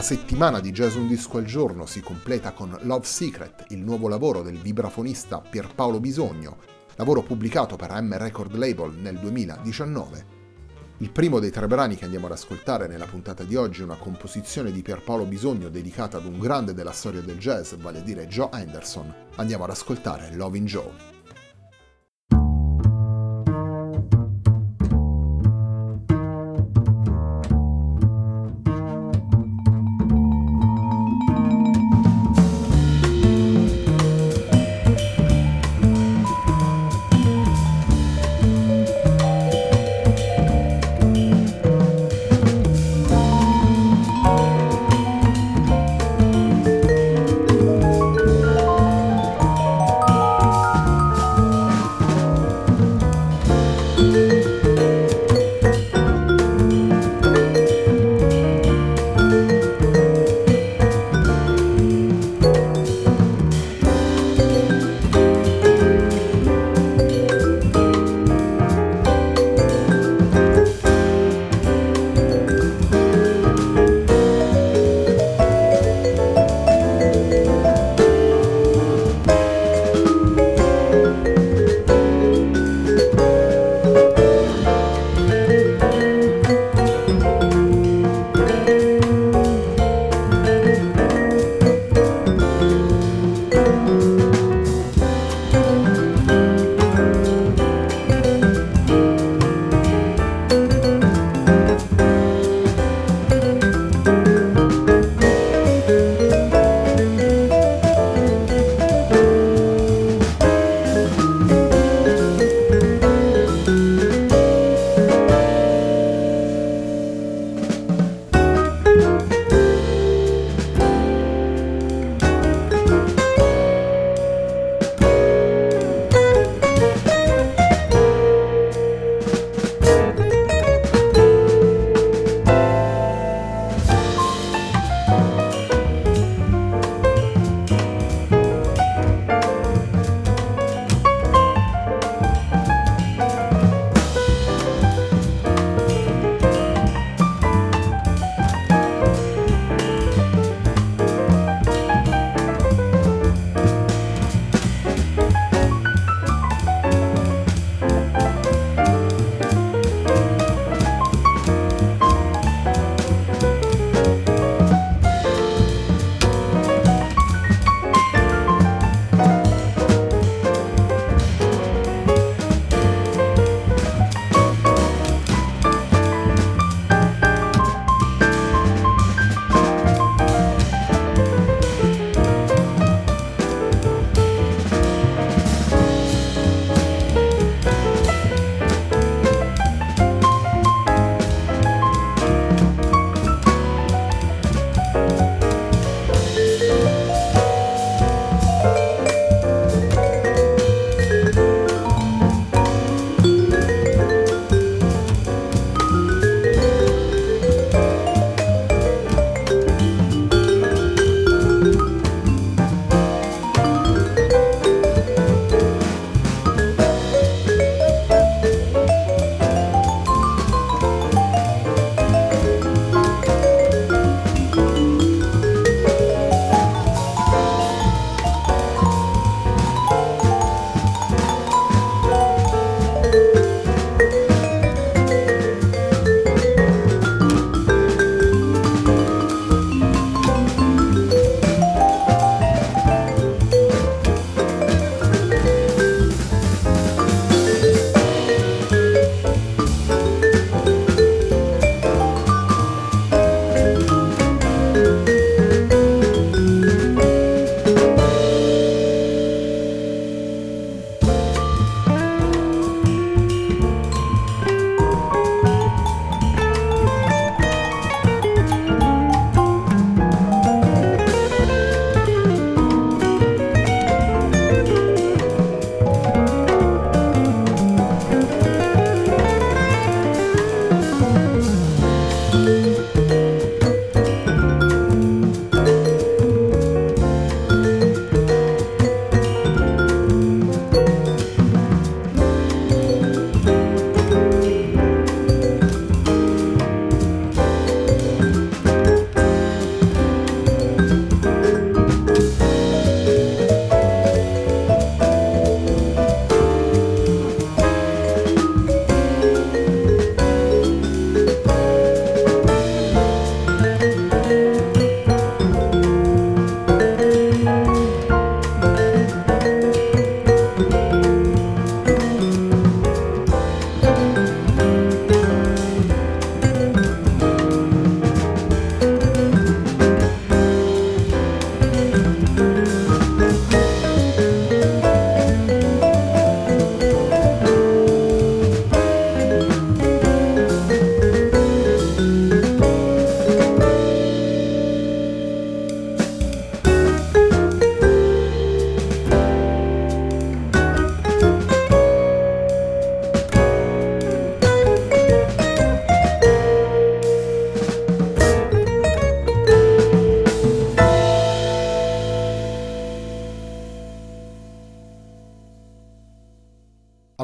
La settimana di Jazz Un Disco al Giorno si completa con Love Secret, il nuovo lavoro del vibrafonista Pierpaolo Bisogno, lavoro pubblicato per AM Record Label nel 2019. Il primo dei tre brani che andiamo ad ascoltare nella puntata di oggi è una composizione di Pierpaolo Bisogno dedicata ad un grande della storia del jazz, vale a dire Joe Anderson. Andiamo ad ascoltare Loving Joe.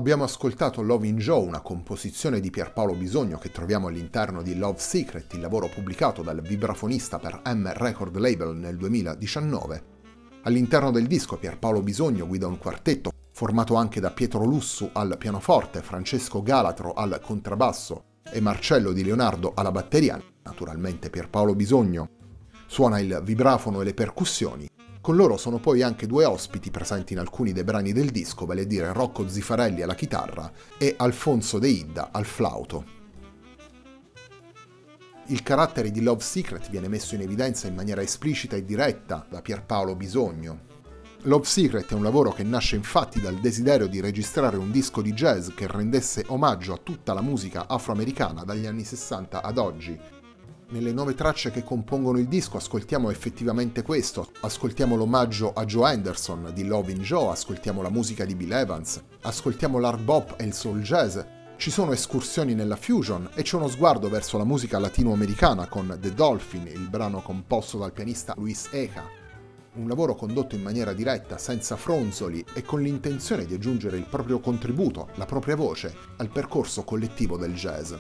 Abbiamo ascoltato Love in Joe, una composizione di Pierpaolo Bisogno che troviamo all'interno di Love Secret, il lavoro pubblicato dal vibrafonista per M Record Label nel 2019. All'interno del disco Pierpaolo Bisogno guida un quartetto formato anche da Pietro Lussu al pianoforte, Francesco Galatro al contrabbasso e Marcello Di Leonardo alla batteria, naturalmente Pierpaolo Bisogno. Suona il vibrafono e le percussioni. Con loro sono poi anche due ospiti presenti in alcuni dei brani del disco, vale a dire Rocco Zifarelli alla chitarra e Alfonso De Idda al flauto. Il carattere di Love Secret viene messo in evidenza in maniera esplicita e diretta da Pierpaolo Bisogno, Love Secret è un lavoro che nasce infatti dal desiderio di registrare un disco di jazz che rendesse omaggio a tutta la musica afroamericana dagli anni 60 ad oggi. Nelle nove tracce che compongono il disco ascoltiamo effettivamente questo, ascoltiamo l'omaggio a Joe Anderson di Love in Joe, ascoltiamo la musica di Bill Evans, ascoltiamo l'hard bop e il soul jazz, ci sono escursioni nella fusion e c'è uno sguardo verso la musica latinoamericana con The Dolphin, il brano composto dal pianista Luis Eca, un lavoro condotto in maniera diretta, senza fronzoli e con l'intenzione di aggiungere il proprio contributo, la propria voce, al percorso collettivo del jazz.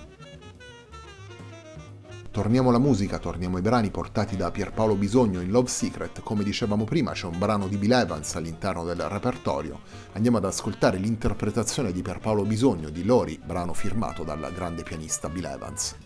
Torniamo alla musica, torniamo ai brani portati da Pierpaolo Bisogno in Love Secret. Come dicevamo prima, c'è un brano di Bill Evans all'interno del repertorio. Andiamo ad ascoltare l'interpretazione di Pierpaolo Bisogno di Lori, brano firmato dal grande pianista Bill Evans.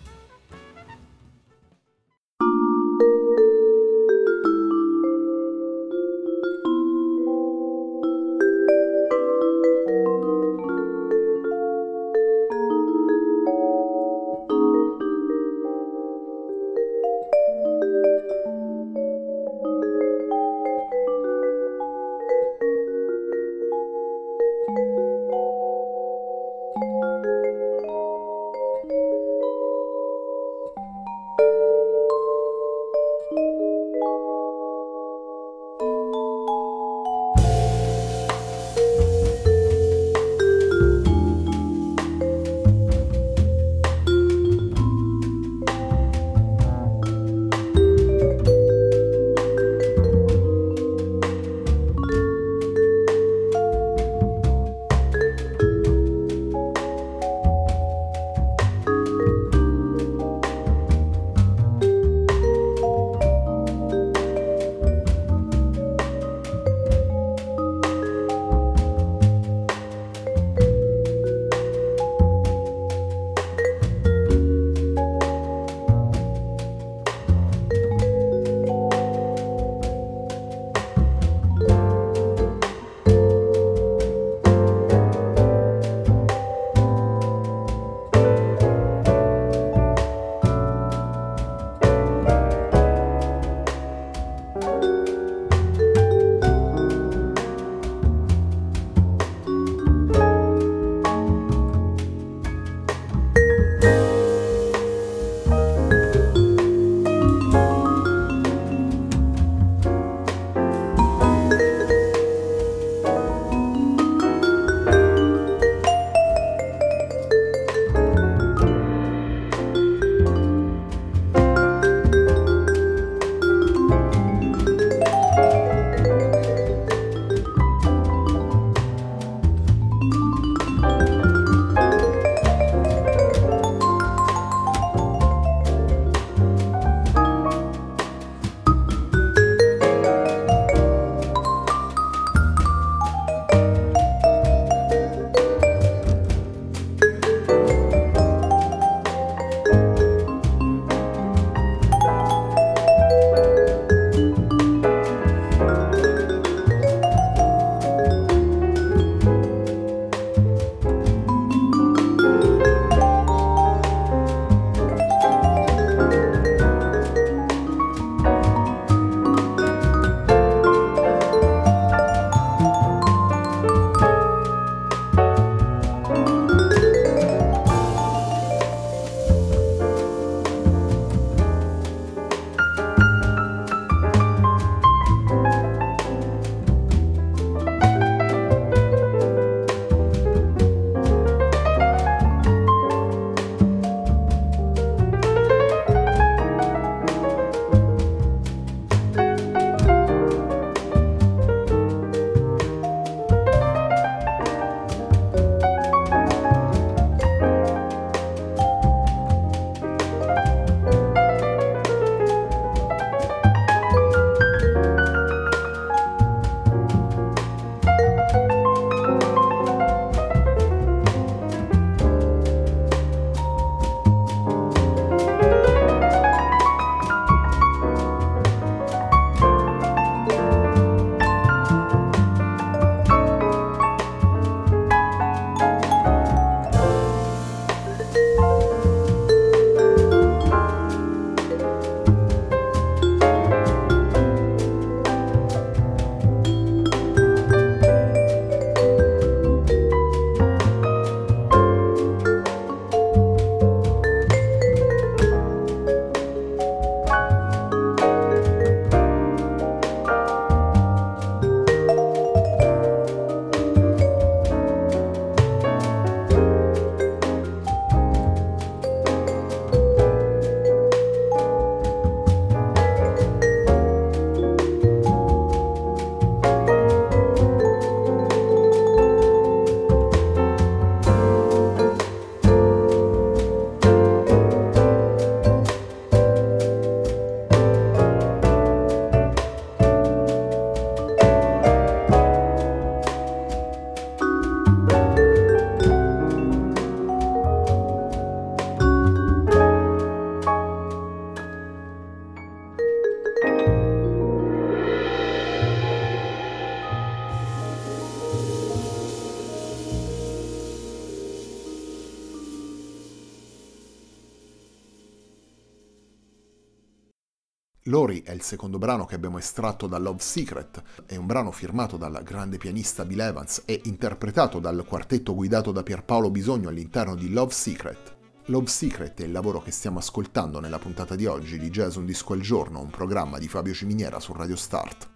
Lori è il secondo brano che abbiamo estratto da Love Secret, è un brano firmato dal grande pianista Bill Evans e interpretato dal quartetto guidato da Pierpaolo Bisogno all'interno di Love Secret. Love Secret è il lavoro che stiamo ascoltando nella puntata di oggi di Jazz Un Disco al Giorno, un programma di Fabio Ciminiera su Radio Start.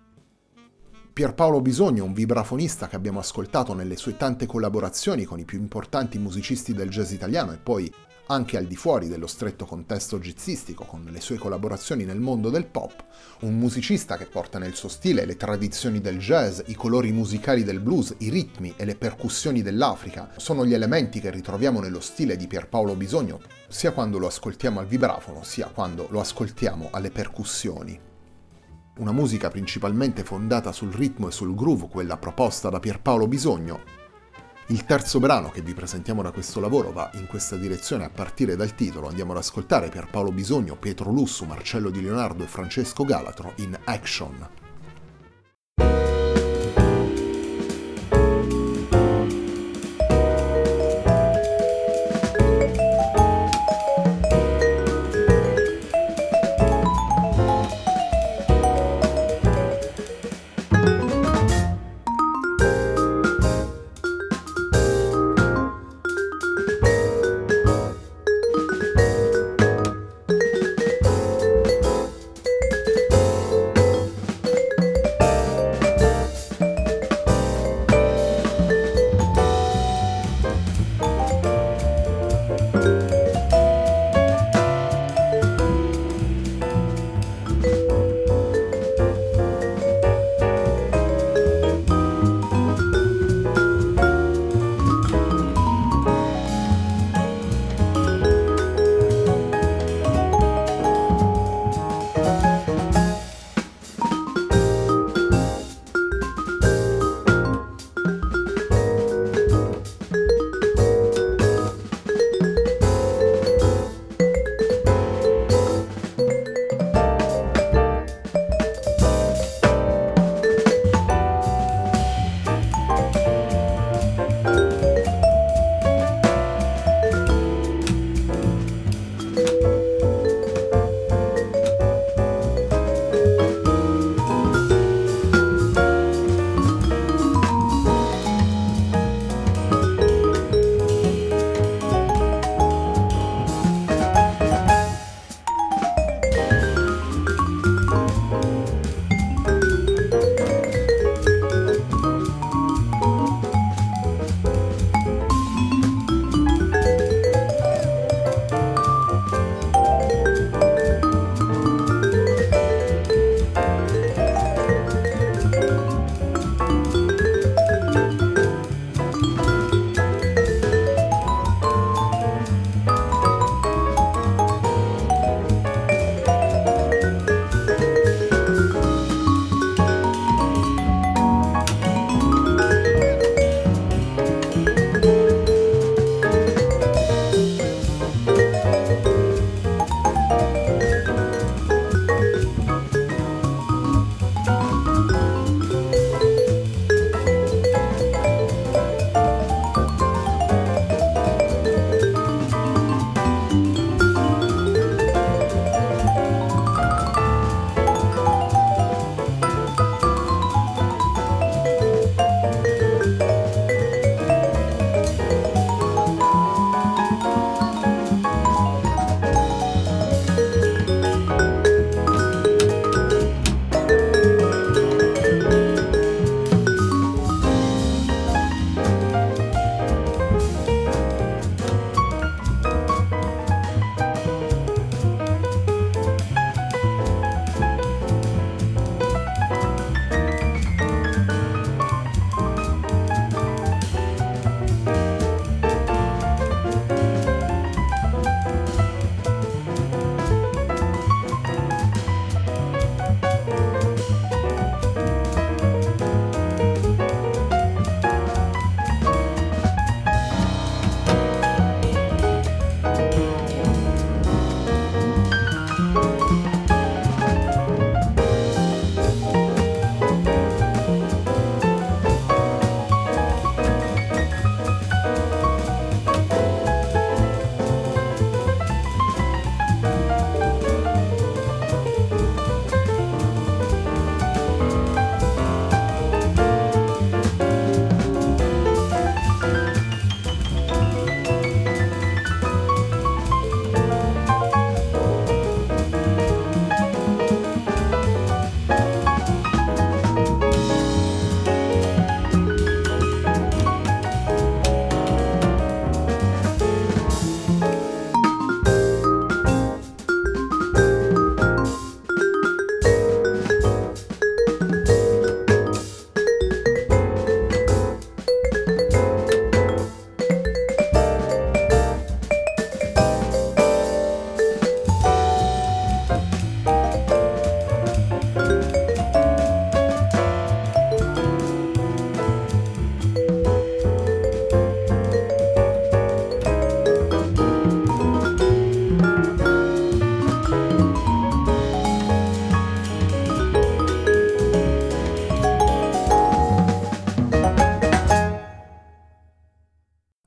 Pierpaolo Bisogno è un vibrafonista che abbiamo ascoltato nelle sue tante collaborazioni con i più importanti musicisti del jazz italiano e poi anche al di fuori dello stretto contesto jazzistico, con le sue collaborazioni nel mondo del pop, un musicista che porta nel suo stile le tradizioni del jazz, i colori musicali del blues, i ritmi e le percussioni dell'Africa, sono gli elementi che ritroviamo nello stile di Pierpaolo Bisogno, sia quando lo ascoltiamo al vibrafono, sia quando lo ascoltiamo alle percussioni. Una musica principalmente fondata sul ritmo e sul groove, quella proposta da Pierpaolo Bisogno, il terzo brano che vi presentiamo da questo lavoro va in questa direzione a partire dal titolo. Andiamo ad ascoltare per Paolo Bisogno, Pietro Lussu, Marcello Di Leonardo e Francesco Galatro in Action.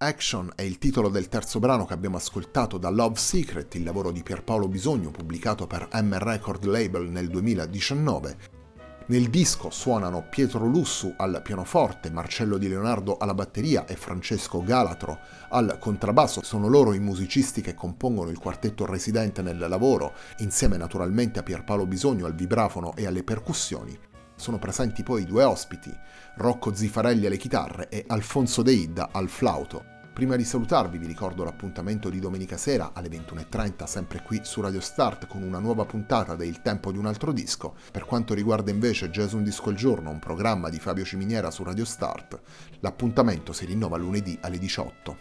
Action è il titolo del terzo brano che abbiamo ascoltato da Love Secret, il lavoro di Pierpaolo Bisogno pubblicato per M Record Label nel 2019. Nel disco suonano Pietro Lussu al pianoforte, Marcello Di Leonardo alla batteria e Francesco Galatro al contrabbasso. Sono loro i musicisti che compongono il quartetto residente nel lavoro, insieme naturalmente a Pierpaolo Bisogno al vibrafono e alle percussioni. Sono presenti poi due ospiti, Rocco Zifarelli alle chitarre e Alfonso Deidda al flauto. Prima di salutarvi vi ricordo l'appuntamento di domenica sera alle 21.30 sempre qui su Radio Start con una nuova puntata de Il tempo di un altro disco. Per quanto riguarda invece Jazz Un Disco al Giorno, un programma di Fabio Ciminiera su Radio Start, l'appuntamento si rinnova lunedì alle 18.